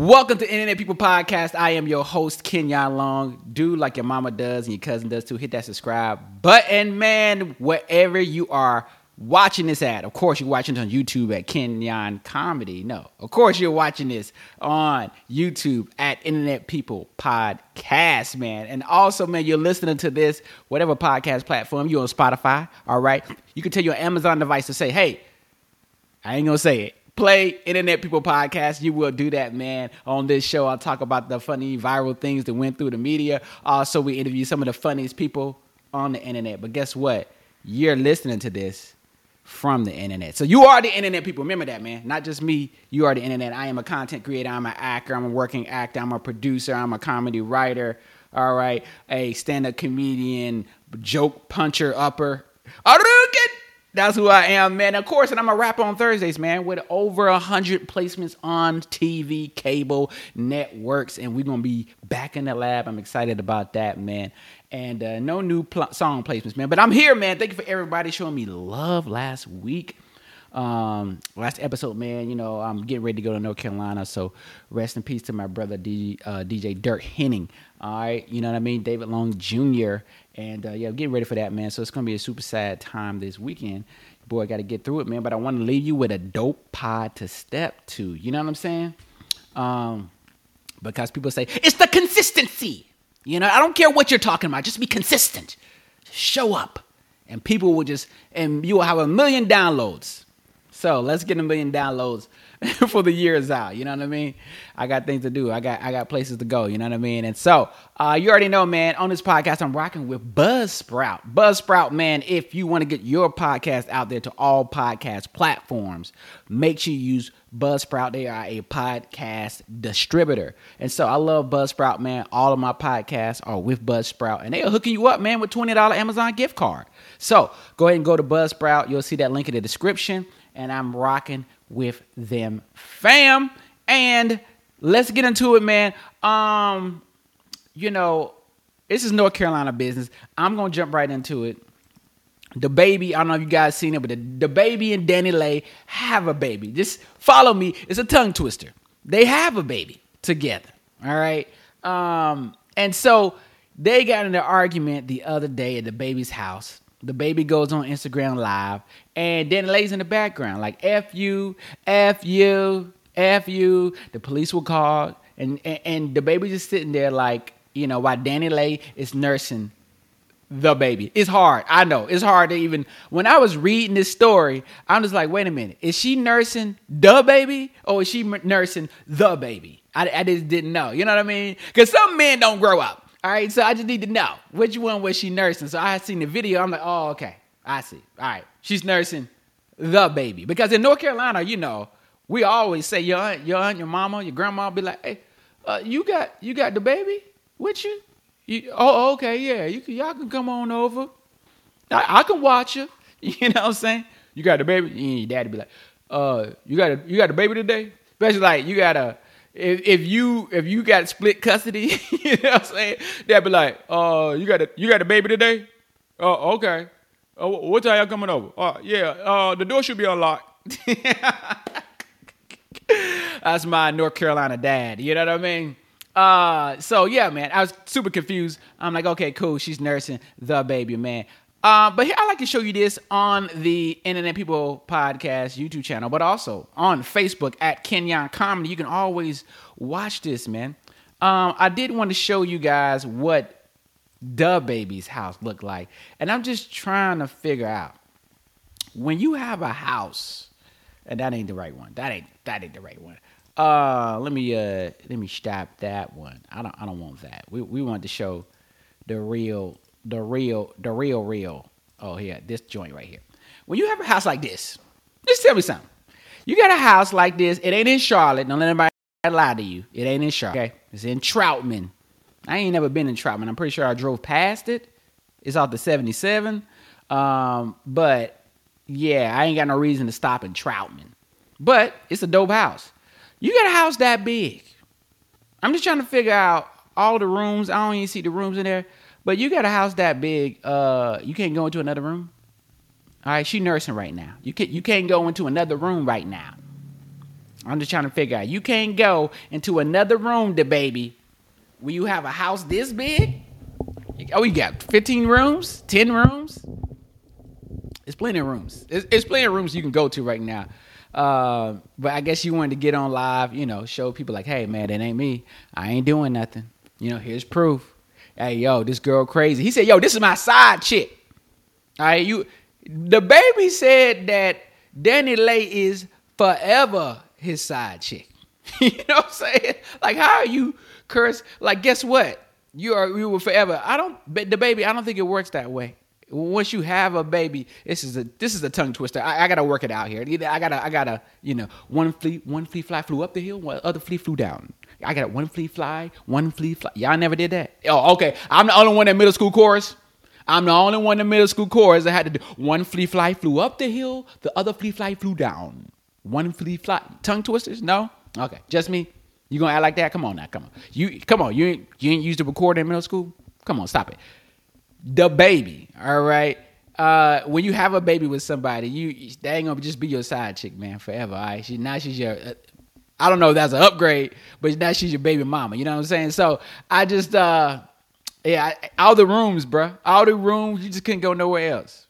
Welcome to Internet People Podcast. I am your host, Kenyon Long. Do like your mama does and your cousin does too. Hit that subscribe button, man, wherever you are watching this at. Of course, you're watching it on YouTube at Kenyon Comedy. No, of course, you're watching this on YouTube at Internet People Podcast, man. And also, man, you're listening to this, whatever podcast platform, you're on Spotify, all right? You can tell your Amazon device to say, hey, I ain't gonna say it. Play Internet People Podcast. You will do that, man. On this show, I'll talk about the funny viral things that went through the media. Also, we interview some of the funniest people on the internet. But guess what? You're listening to this from the internet. So you are the internet people. Remember that, man. Not just me. You are the internet. I am a content creator. I'm an actor. I'm a working actor. I'm a producer. I'm a comedy writer. All right. A stand up comedian, joke puncher, upper. Aruket! That's who I am, man. Of course, and I'm a rapper on Thursdays, man, with over a hundred placements on TV, cable, networks, and we're gonna be back in the lab. I'm excited about that, man. And uh, no new pl- song placements, man. But I'm here, man. Thank you for everybody showing me love last week. Um, last episode, man. You know, I'm getting ready to go to North Carolina, so rest in peace to my brother D, uh, DJ Dirk Henning. All right, you know what I mean, David Long Jr. And uh, yeah, getting ready for that, man. So it's gonna be a super sad time this weekend. Boy, I got to get through it, man. But I want to leave you with a dope pod to step to. You know what I'm saying? Um, because people say it's the consistency. You know, I don't care what you're talking about. Just be consistent. Show up, and people will just and you will have a million downloads. So let's get a million downloads for the years out. You know what I mean? I got things to do. I got I got places to go. You know what I mean? And so uh, you already know, man. On this podcast, I'm rocking with Buzzsprout. Buzzsprout, man. If you want to get your podcast out there to all podcast platforms, make sure you use Buzzsprout. They are a podcast distributor, and so I love Buzzsprout, man. All of my podcasts are with Buzzsprout, and they are hooking you up, man, with twenty dollar Amazon gift card. So go ahead and go to Buzzsprout. You'll see that link in the description, and I'm rocking with them fam. And let's get into it, man. Um, you know, this is North Carolina business. I'm gonna jump right into it. The baby, I don't know if you guys seen it, but the, the baby and DaniLeigh have a baby. Just follow me. It's a tongue twister. They have a baby together. All right. Um, and so they got in an argument the other day at the baby's house. The baby goes on Instagram live and then Lay's in the background, like F you, F you, F you. The police will call and, and, and the baby just sitting there like, you know, while DaniLeigh is nursing the baby. It's hard. I know. It's hard to even when I was reading this story, I'm just like, wait a minute. Is she nursing the baby or is she nursing the baby? I, I just didn't know. You know what I mean? Because some men don't grow up. All right. So I just need to know which one was she nursing. So I had seen the video. I'm like, oh, okay. I see. All right. She's nursing the baby. Because in North Carolina, you know, we always say your aunt, your aunt, your mama, your grandma be like, hey, uh, you got you got the baby with you? You, oh, okay, yeah. You can, y'all can come on over. I, I can watch you. You know what I'm saying? You got the baby. And your daddy be like, uh, you got a, you got the baby today. Especially like you got a if, if you if you got split custody, you know what I'm saying? They'd be like, uh, you got a you got a baby today? Oh, okay. Uh, what time y'all coming over? Uh, yeah, uh, the door should be unlocked. That's my North Carolina dad. You know what I mean? Uh, so yeah, man, I was super confused. I'm like, okay, cool. She's nursing the baby, man. Uh, but here I like to show you this on the Internet People Podcast YouTube channel, but also on Facebook at Kenyon Comedy. You can always watch this, man. Um, I did want to show you guys what the baby's house looked like, and I'm just trying to figure out when you have a house, and that ain't the right one. That ain't that ain't the right one. Uh, let me uh let me stop that one. I don't I don't want that. We we want to show the real the real the real real. Oh yeah, this joint right here. When you have a house like this, just tell me something. You got a house like this. It ain't in Charlotte. Don't let anybody lie to you. It ain't in Charlotte. Okay, it's in Troutman. I ain't never been in Troutman. I'm pretty sure I drove past it. It's off the 77. Um, but yeah, I ain't got no reason to stop in Troutman. But it's a dope house. You got a house that big. I'm just trying to figure out all the rooms. I don't even see the rooms in there. But you got a house that big. Uh, you can't go into another room. All right, she nursing right now. You can't you can't go into another room right now. I'm just trying to figure out. You can't go into another room, the baby. Will you have a house this big? Oh, you got 15 rooms, 10 rooms. It's plenty of rooms. It's, it's plenty of rooms you can go to right now. Uh, but I guess you wanted to get on live, you know, show people like, hey man, that ain't me. I ain't doing nothing. You know, here's proof. Hey, yo, this girl crazy. He said, yo, this is my side chick. All right, you. The baby said that DaniLeigh is forever his side chick. you know what I'm saying? Like, how are you curse? Like, guess what? You are you will forever. I don't. The baby. I don't think it works that way once you have a baby, this is a this is a tongue twister. I, I, gotta work it out here. I gotta I gotta you know one flea one flea fly flew up the hill, one other flea flew down. I got one flea fly, one flea fly. Y'all never did that. Oh, okay. I'm the only one in middle school chorus. I'm the only one in middle school chorus that had to do one flea fly flew up the hill, the other flea fly flew down. One flea fly tongue twisters? No? Okay. Just me? You gonna act like that? Come on now, come on. You come on, you ain't you ain't used to record in middle school? Come on, stop it. The baby, all right. Uh, when you have a baby with somebody, you they ain't gonna just be your side chick, man, forever. All right, she now she's your. Uh, I don't know if that's an upgrade, but now she's your baby mama. You know what I'm saying? So I just, uh, yeah, all the rooms, bro, all the rooms, you just couldn't go nowhere else.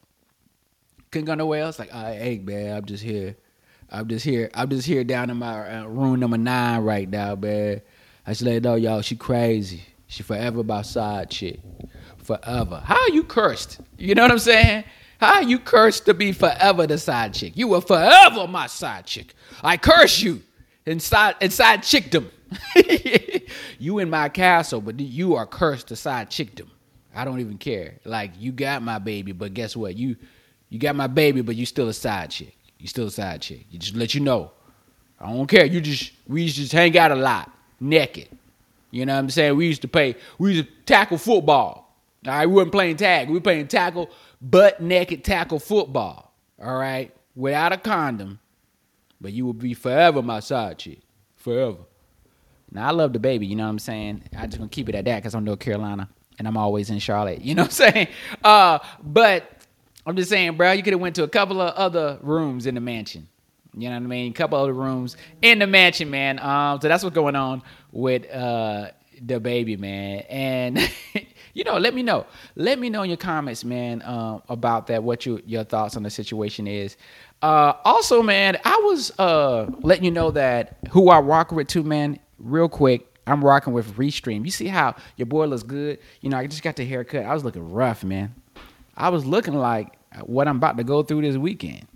Couldn't go nowhere else. Like, right, hey, man, I'm just here. I'm just here. I'm just here down in my uh, room number nine right now, man. I just let you know, y'all, she crazy. She forever about side chick. Forever. How you cursed? You know what I'm saying? How you cursed to be forever the side chick? You were forever my side chick. I curse you inside inside chickdom. you in my castle, but you are cursed to side chickdom. I don't even care. Like you got my baby, but guess what? You you got my baby, but you still a side chick. You still a side chick. You just let you know. I don't care. You just we used to just hang out a lot, naked. You know what I'm saying? We used to play. We used to tackle football. All right, we weren't playing tag. We were playing tackle, butt naked tackle football. All right, without a condom. But you will be forever my side chick, forever. Now I love the baby. You know what I'm saying? I just gonna keep it at that because I'm North Carolina and I'm always in Charlotte. You know what I'm saying? Uh, but I'm just saying, bro, you could have went to a couple of other rooms in the mansion. You know what I mean? A couple of other rooms in the mansion, man. Um, so that's what's going on with uh the baby, man. And you know, let me know. Let me know in your comments, man, uh, about that. What your your thoughts on the situation is. Uh, also, man, I was uh letting you know that who I rock with too, man. Real quick, I'm rocking with Restream. You see how your boy looks good? You know, I just got the haircut. I was looking rough, man. I was looking like what I'm about to go through this weekend.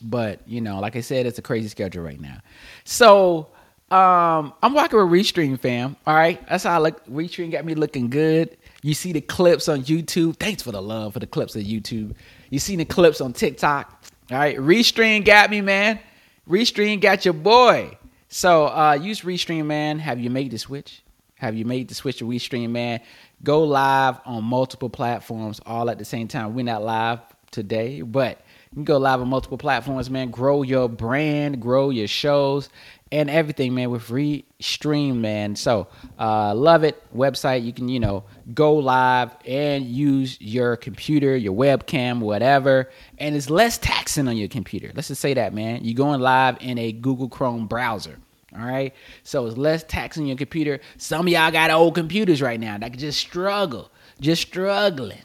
But, you know, like I said, it's a crazy schedule right now. So um, I'm rocking with Restream fam. All right. That's how I look. Restream got me looking good. You see the clips on YouTube. Thanks for the love for the clips on YouTube. You see the clips on TikTok. All right. Restream got me, man. Restream got your boy. So uh, use Restream, man. Have you made the switch? Have you made the switch to Restream, man? Go live on multiple platforms all at the same time. We're not live today, but you can go live on multiple platforms, man. Grow your brand, grow your shows, and everything, man, with Restream, man. So, uh, love it. Website, you can, you know, go live and use your computer, your webcam, whatever. And it's less taxing on your computer. Let's just say that, man. You're going live in a Google Chrome browser. All right. So it's less taxing your computer. Some of y'all got old computers right now that just struggle, just struggling.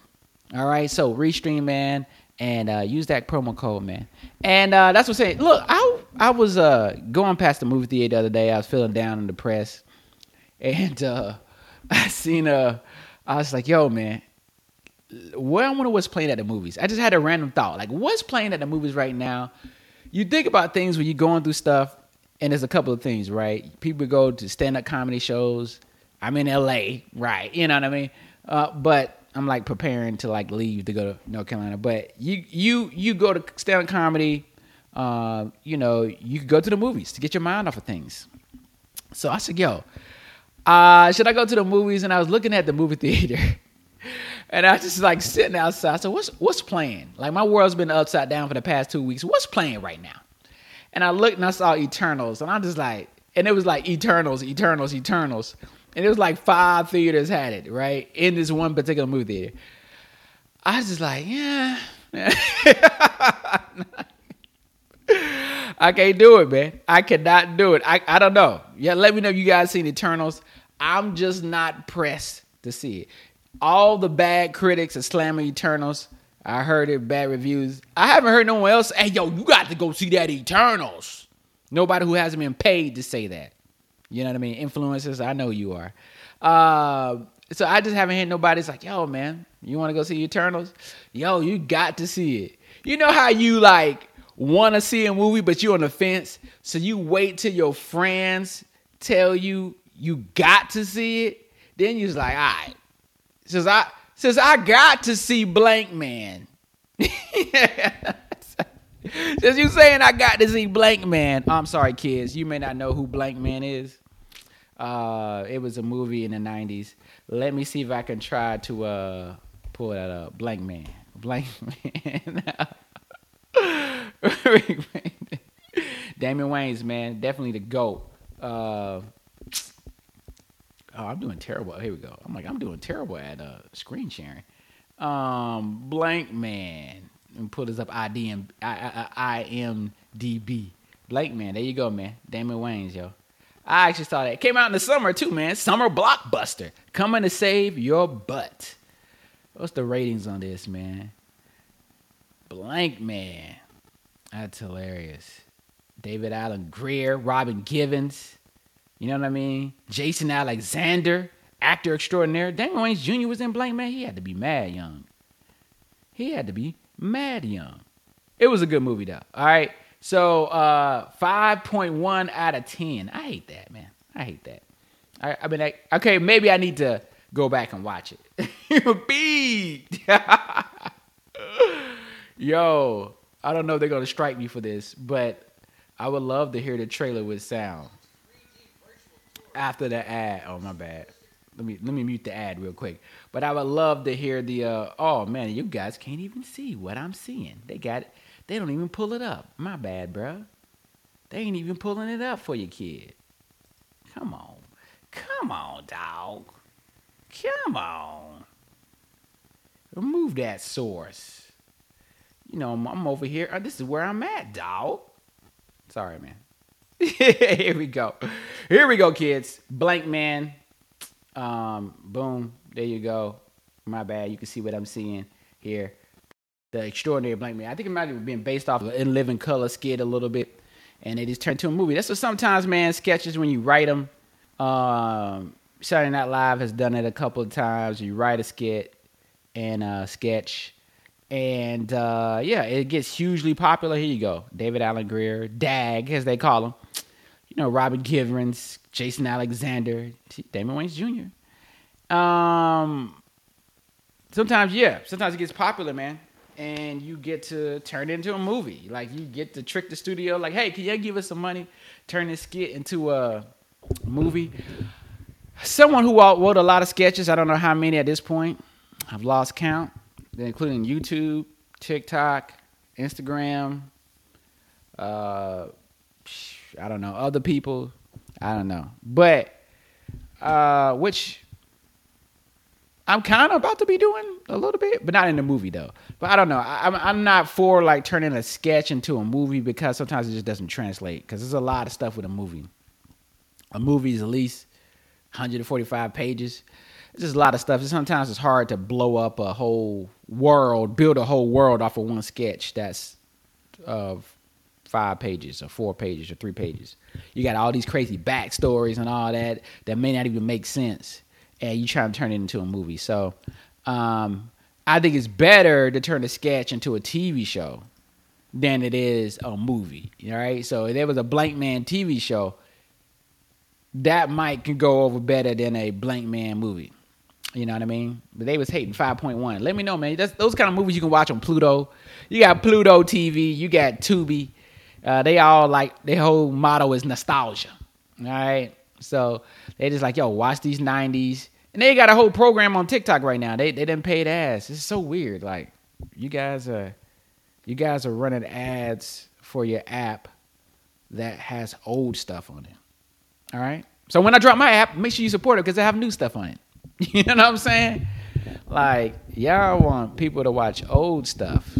All right. So Restream, man, and uh, use that promo code, man. And uh, that's what I'm saying. Look, I I was uh, going past the movie theater the other day. I was feeling down and depressed, and uh, I seen. Uh, I was like, yo, man, what I wonder what's playing at the movies. I just had a random thought, like, what's playing at the movies right now? You think about things when you're going through stuff and there's a couple of things, right? People go to stand up comedy shows. I'm in LA, right? You know what I mean? Uh, but I'm like preparing to like leave to go to North Carolina. But you you you go to stand up comedy. Uh, you know, you could go to the movies to get your mind off of things. So I said, yo, uh, should I go to the movies? And I was looking at the movie theater. and I was just like sitting outside. So what's what's playing? Like my world's been upside down for the past two weeks. What's playing right now? And I looked and I saw Eternals, and I'm just like, and it was like Eternals, Eternals, Eternals, and it was like five theaters had it right in this one particular movie theater. I was just like, yeah. I can't do it, man. I cannot do it. I, I don't know. Yeah, let me know if you guys seen Eternals. I'm just not pressed to see it. All the bad critics are slamming Eternals. I heard it, bad reviews. I haven't heard no one else. Hey, yo, you got to go see that Eternals. Nobody who hasn't been paid to say that. You know what I mean? Influencers, I know you are. Uh, so I just haven't had nobody's like, yo, man, you want to go see Eternals? Yo, you got to see it. You know how you like want to see a movie, but you're on the fence. So you wait till your friends tell you you got to see it. Then you're like, all right, since I since I got to see Blank Man. Since you saying I got to see Blank Man. I'm sorry, kids. You may not know who Blank Man is. Uh, it was a movie in the 90s. Let me see if I can try to uh, pull that up. Blank Man. Blank Man. Damon Wayans, man. Definitely the GOAT. Uh, Oh, I'm doing terrible. Here we go. I'm like, I'm doing terrible at uh, screen sharing. Um, Blank Man. And put us up IDM, I, I, IMDb. Blank Man. There you go, man. Damon Wayans, yo. I actually saw that. It came out in the summer too, man. Summer blockbuster. Coming to save your butt. What's the ratings on this, man? Blank Man. That's hilarious. David Alan Grier, Robin Givens. You know what I mean? Jason Alexander, actor extraordinaire. Damon Wayans Jr. was in Blank Man. He had to be mad young. He had to be mad young. It was a good movie though. All right. So uh 5.1 out of 10. I hate that, man. I hate that. I, I mean, I, okay, maybe I need to go back and watch it. Beat. Yo, I don't know if they're gonna strike me for this, but I would love to hear the trailer with sound after the ad. Oh my bad. Let me let me mute the ad real quick. But I would love to hear the uh, oh man, you guys can't even see what I'm seeing. They got it. They don't even pull it up. My bad, bro. They ain't even pulling it up for your kid. Come on. Come on, dog. Come on. Remove that source. You know, I'm, over here. Uh, this is where I'm at, dog. Sorry, man. Here we go. Here we go, kids. Blank man. Um, boom. There you go. My bad. You can see what I'm seeing here. The extraordinary blank man. I think it might have been based off of In Living Color skit a little bit, and it just turned to a movie. That's what sometimes, man, sketches when you write them. Um, Saturday Night Live has done it a couple of times. You write a skit and a sketch and uh, yeah, it gets hugely popular. Here you go, David Alan Grier, Dag, as they call him. You know, Robin Givens, Jason Alexander, Damon Wayans Jr. Um, sometimes, yeah, sometimes it gets popular, man, and you get to turn it into a movie. Like you get to trick the studio, like, hey, can you give us some money, turn this skit into a movie? Someone who wrote a lot of sketches. I don't know how many at this point. I've lost count including YouTube, TikTok, Instagram. Uh, I don't know other people. I don't know, but uh, which I'm kind of about to be doing a little bit, but not in the movie though. But I don't know. I, am I'm not for like turning a sketch into a movie because sometimes it just doesn't translate. Because there's a lot of stuff with a movie. A movie is at least 145 pages it's just a lot of stuff. Sometimes it's hard to blow up a whole world, build a whole world off of one sketch that's of five pages or four pages or three pages. You got all these crazy backstories and all that that may not even make sense, and you try to turn it into a movie. So, um, I think it's better to turn a sketch into a TV show than it is a movie. All right. So if there was a Blank Man TV show, that might go over better than a Blank Man movie. You know what I mean? But they was hating 5.1. Let me know, man. That's those kind of movies you can watch on Pluto. You got Pluto TV. You got Tubi. Uh, they all like their whole motto is nostalgia. All right. So they just like, yo, watch these 90s. And they got a whole program on TikTok right now. They they didn't pay the ass. It's so weird. Like you guys are you guys are running ads for your app that has old stuff on it. All right. So when I drop my app, make sure you support it because I have new stuff on it. You know what I'm saying? Like, y'all want people to watch old stuff.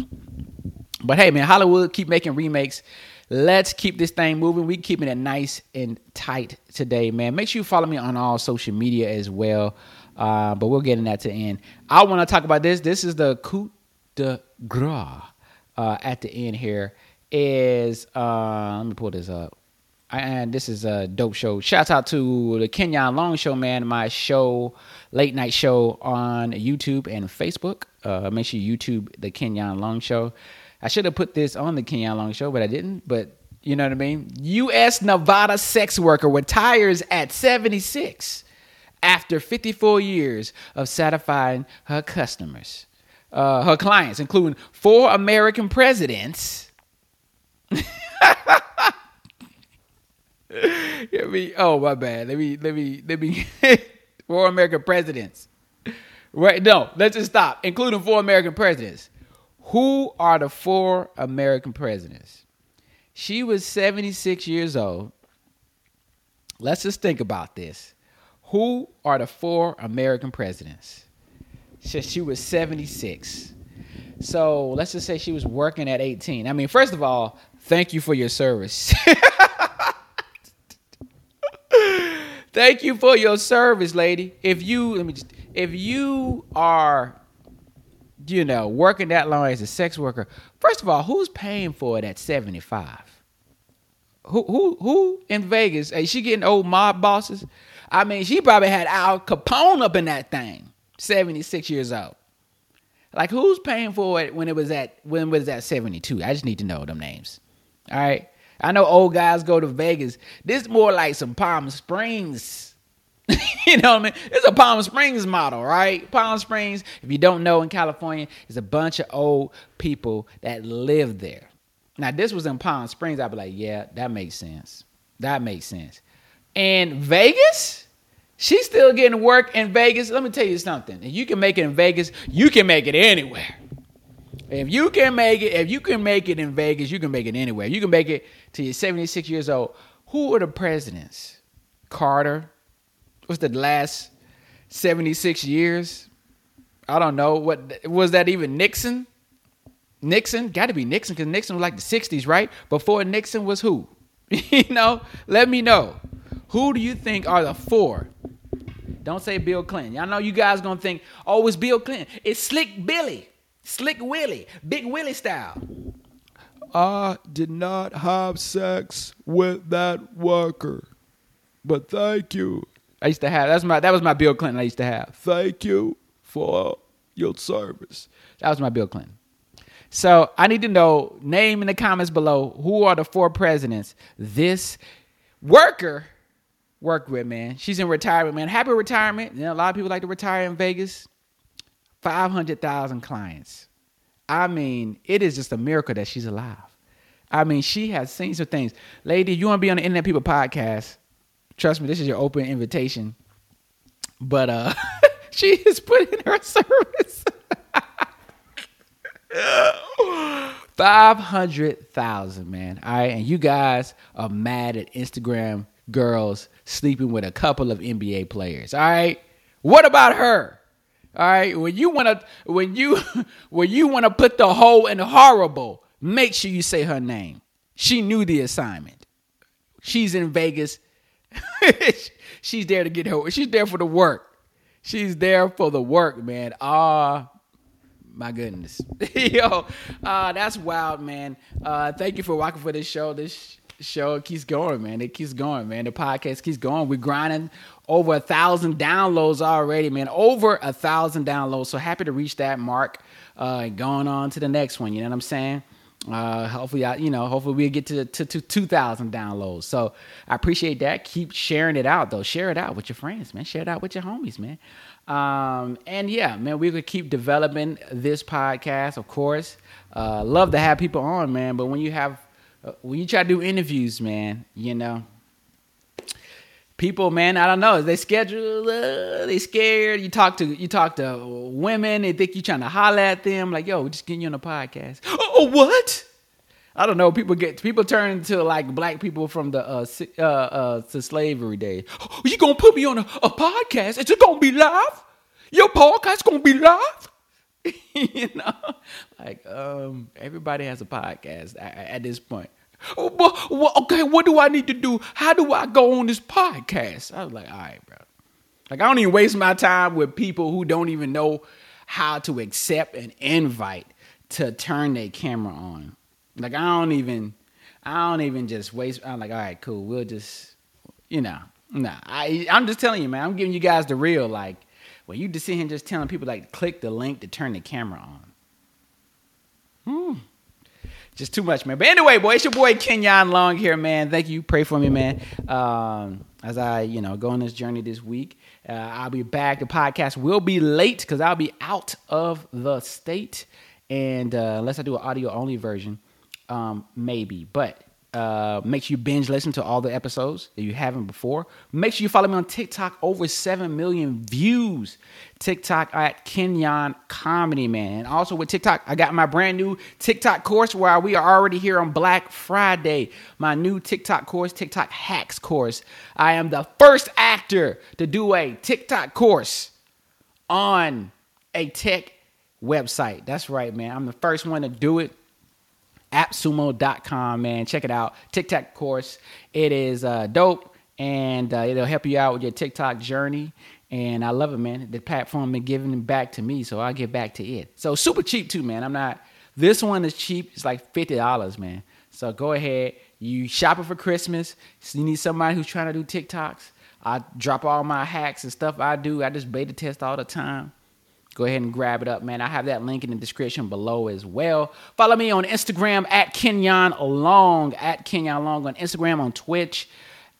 But hey, man, Hollywood keep making remakes. let's keep this thing moving. We keeping it nice and tight today, man. Make sure you follow me on all social media as well. Uh, but we'll get in that to end. I want to talk about this. This is the coup de grace uh, at the end here. Is uh, let me pull this up. And this is a dope show. Shouts out to the Kenyon Long Show, man. My show, late night show on YouTube and Facebook. Uh, make sure you YouTube the Kenyon Long Show. I should have put this on the Kenyon Long Show, but I didn't. But you know what I mean? U.S. Nevada sex worker retires at 76 after 54 years of satisfying her customers, uh, her clients, including four American presidents. let me, oh my bad. Let me, let me, let me. four American presidents. Right? No, let's just stop. Including four American presidents. Who are the four American presidents? She was 76 years old. Let's just think about this. Who are the four American presidents? She, she was 76. So let's just say she was working at 18. I mean, first of all, thank you for your service. thank you for your service, lady. If you let me just if you are you know, working that long as a sex worker, first of all, who's paying for it at 75? Who who who in Vegas? Is she getting old mob bosses? I mean, she probably had Al Capone up in that thing, 76 years old. Like who's paying for it when it was at when it was at 72? I just need to know them names. All right. I know old guys go to Vegas. This more like some Palm Springs you know what I mean? It's a Palm Springs model, right? Palm Springs, if you don't know, in California, is a bunch of old people that live there. Now, this was in Palm Springs. I'd be like, yeah, that makes sense. That makes sense. And Vegas, she's still getting work in Vegas. Let me tell you something. If you can make it in Vegas, you can make it anywhere. If you can make it, if you can make it in Vegas, you can make it anywhere. You can make it till you're 76 years old. Who are the presidents? Carter, what's the last 76 years? I don't know. What was that even Nixon? Nixon? Got to be Nixon because Nixon was like the 60s, right? Before Nixon was who? you know, let me know. Who do you think are the four? Don't say Bill Clinton. Y'all know you guys gonna think, oh, it's Bill Clinton. It's Slick Billy, Slick Willie, Big Willie style. I did not have sex with that worker, but thank you. I used to have. That's my. That was my Bill Clinton. I used to have. Thank you for your service. That was my Bill Clinton. So I need to know. Name in the comments below who are the four presidents this worker worked with. Man, she's in retirement. Man, happy retirement. You know, a lot of people like to retire in Vegas. Five hundred thousand clients. I mean, it is just a miracle that she's alive. I mean, she has seen some things. Lady, you want to be on the Internet People podcast? Trust me, this is your open invitation. But uh she is putting her service. Five hundred thousand, man. All right, and you guys are mad at Instagram girls sleeping with a couple of NBA players. All right, what about her? All right, when you want to, when you, when you want to put the hole in horrible, make sure you say her name. She knew the assignment. She's in Vegas she's there to get her. She's there for the work. She's there for the work, man. Ah, my goodness, yo, uh, that's wild, man. Uh, thank you for walking for this show. This show keeps going, man. It keeps going, man. The podcast keeps going. We're grinding over a thousand downloads already, man. Over a thousand downloads. So happy to reach that mark. Uh, going on to the next one. You know what I'm saying? Uh, hopefully, I, you know, hopefully we'll get to, to, to 2,000 downloads. So I appreciate that. Keep sharing it out, though. Share it out with your friends, man. Share it out with your homies, man. Um, and yeah, man, we could keep developing this podcast, of course. Uh, love to have people on, man. But when you have, when you try to do interviews, man, you know, people, man, I don't know. They schedule, uh, they scared. You talk to you talk to women. They think you're trying to holler at them. Like, yo, we're just getting you on a podcast. Oh, oh, what? I don't know. People get people turn to like black people from the uh, uh, uh to slavery day. Oh, you gonna put me on a, a podcast? Is it gonna be live? Your podcast gonna be live? you know, like um, everybody has a podcast at, at this point. Oh, but- well, okay, what do I need to do? How do I go on this podcast? I was like, all right, bro. Like, I don't even waste my time with people who don't even know how to accept an invite to turn their camera on. Like, I don't even, I don't even just waste. I'm like, all right, cool. We'll just, you know, nah. I, I'm just telling you, man. I'm giving you guys the real. Like, when you just here and just telling people, like, click the link to turn the camera on. Hmm. just too much, man. But anyway, boy, it's your boy Kenyon Long here, man. Thank you. Pray for me, man. Um, as I, you know, go on this journey this week. Uh, I'll be back. The podcast will be late because I'll be out of the state, and uh, unless I do an audio only version, um, maybe. But uh, make sure you binge listen to all the episodes if you haven't before. Make sure you follow me on TikTok. Over seven million views. TikTok at Kenyon Comedy Man. And also with TikTok, I got my brand new TikTok course where we are already here on Black Friday. My new TikTok course, TikTok Hacks course. I am the first actor to do a TikTok course on a tech website. That's right, man. I'm the first one to do it appsumo.com, man. Check it out. TikTok course. It is uh, dope and uh, it'll help you out with your TikTok journey. And I love it, man. The platform been giving back to me, so I'll give back to it. So super cheap too, man. I'm not. This one is cheap. It's like fifty dollars, man. So go ahead. You shopping for Christmas. You need somebody who's trying to do TikToks. I drop all my hacks and stuff I do. I just beta test all the time go ahead and grab it up, man. I have that link in the description below as well. Follow me on Instagram at Kenyon Long, at Kenyon Long on Instagram, on Twitch,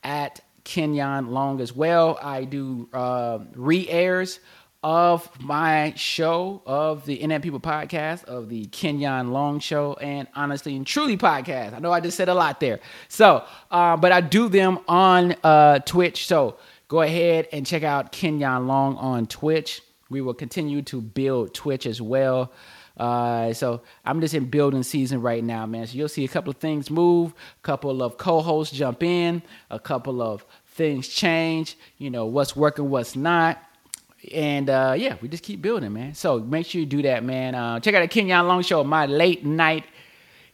at Kenyon Long as well. I do uh, re airs of my show, of the Internet People podcast, of the Kenyon Long show, and Honestly and Truly podcast. I know I just said a lot there. So, uh, but I do them on uh, Twitch. So go ahead and check out Kenyon Long on Twitch. We will continue to build Twitch as well. Uh, so I'm just in building season right now, man. So you'll see a couple of things move, a couple of co-hosts jump in, a couple of things change. You know what's working, what's not, and uh, yeah, we just keep building, man. So make sure you do that, man. Uh, check out the Kenyon Long Show, my late night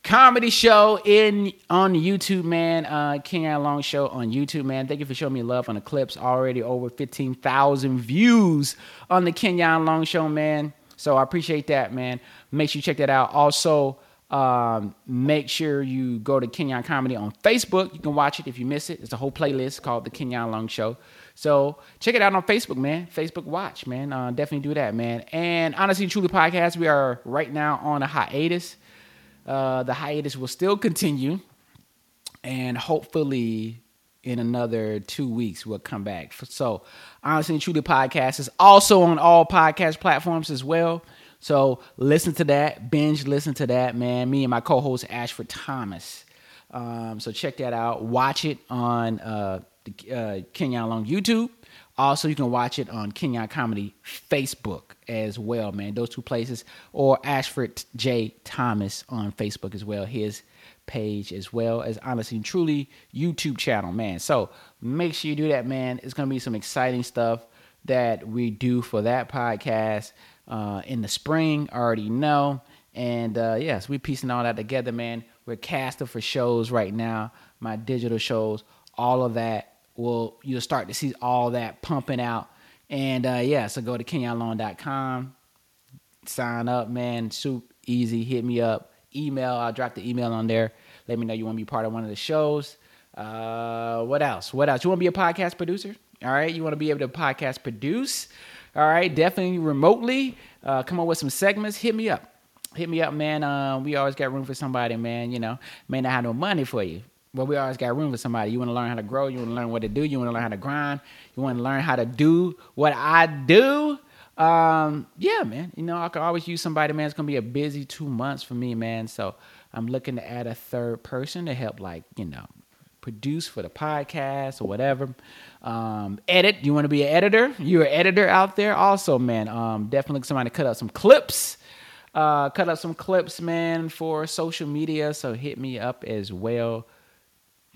comedy show in on YouTube, man. Uh, Kenyon Long Show on YouTube, man. Thank you for showing me love on the clips. Already over fifteen thousand views on the Kenyon Long Show, man. So I appreciate that, man. Make sure you check that out. Also, um, make sure you go to Kenyon Comedy on Facebook. You can watch it if you miss it. It's a whole playlist called the Kenyon Long Show. So check it out on Facebook, man. Facebook Watch, man. Uh, definitely do that, man. And honestly, truly podcast. We are right now on a hiatus. Uh, the hiatus will still continue, and hopefully in another two weeks we'll come back. So, honestly, and truly podcast is also on all podcast platforms as well. So listen to that, binge listen to that, man. Me and my co-host Ashford Thomas. Um, so check that out. Watch it on uh, uh, Kenyon Long YouTube. Also, you can watch it on Kenyon Comedy Facebook as well, man. Those two places, or Ashford J Thomas on Facebook as well. His page as well as honestly and truly YouTube channel, man. So make sure you do that, man. It's gonna be some exciting stuff that we do for that podcast uh, in the spring. I already know. And uh, yes, we're piecing all that together, man. We're casting for shows right now, my digital shows, all of that. Will you'll start to see all that pumping out. And uh, yeah, so go to kenyonlong.com, sign up, man. Soup easy. Hit me up. Email. I'll drop the email on there. Let me know you want to be part of one of the shows. Uh, what else? What else? You want to be a podcast producer? All right. You want to be able to podcast produce? All right. Definitely remotely. Uh, come up with some segments. Hit me up. Hit me up, man. Uh, we always got room for somebody, man. You know, may not have no money for you, but we always got room for somebody. You want to learn how to grow. You want to learn what to do. You want to learn how to grind. You want to learn how to do what I do. Um, yeah, man. You know, I could always use somebody, man. It's gonna be a busy two months for me, man. So I'm looking to add a third person to help, like, you know, produce for the podcast or whatever. Um, edit. You want to be an editor? You're an editor out there, also, man. Um, definitely somebody to cut out some clips. Uh, cut up some clips, man, for social media. So hit me up as well.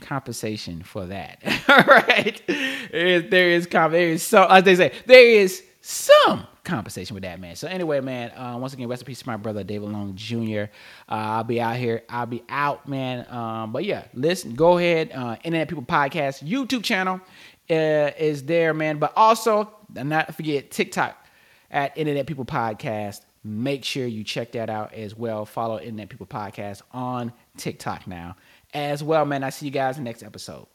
Compensation for that. All right. There is, there is, there is so, as they say, there is some compensation with that man. So anyway, man, uh, once again, rest in peace to my brother David Long Jr. Uh, I'll be out here. I'll be out, man. Um, but yeah, listen, go ahead. Uh, Internet People Podcast YouTube channel uh, is there, man. But also, not forget TikTok at Internet People Podcast. Make sure you check that out as well. Follow Internet People Podcast on TikTok now as well, man. I see you guys next episode.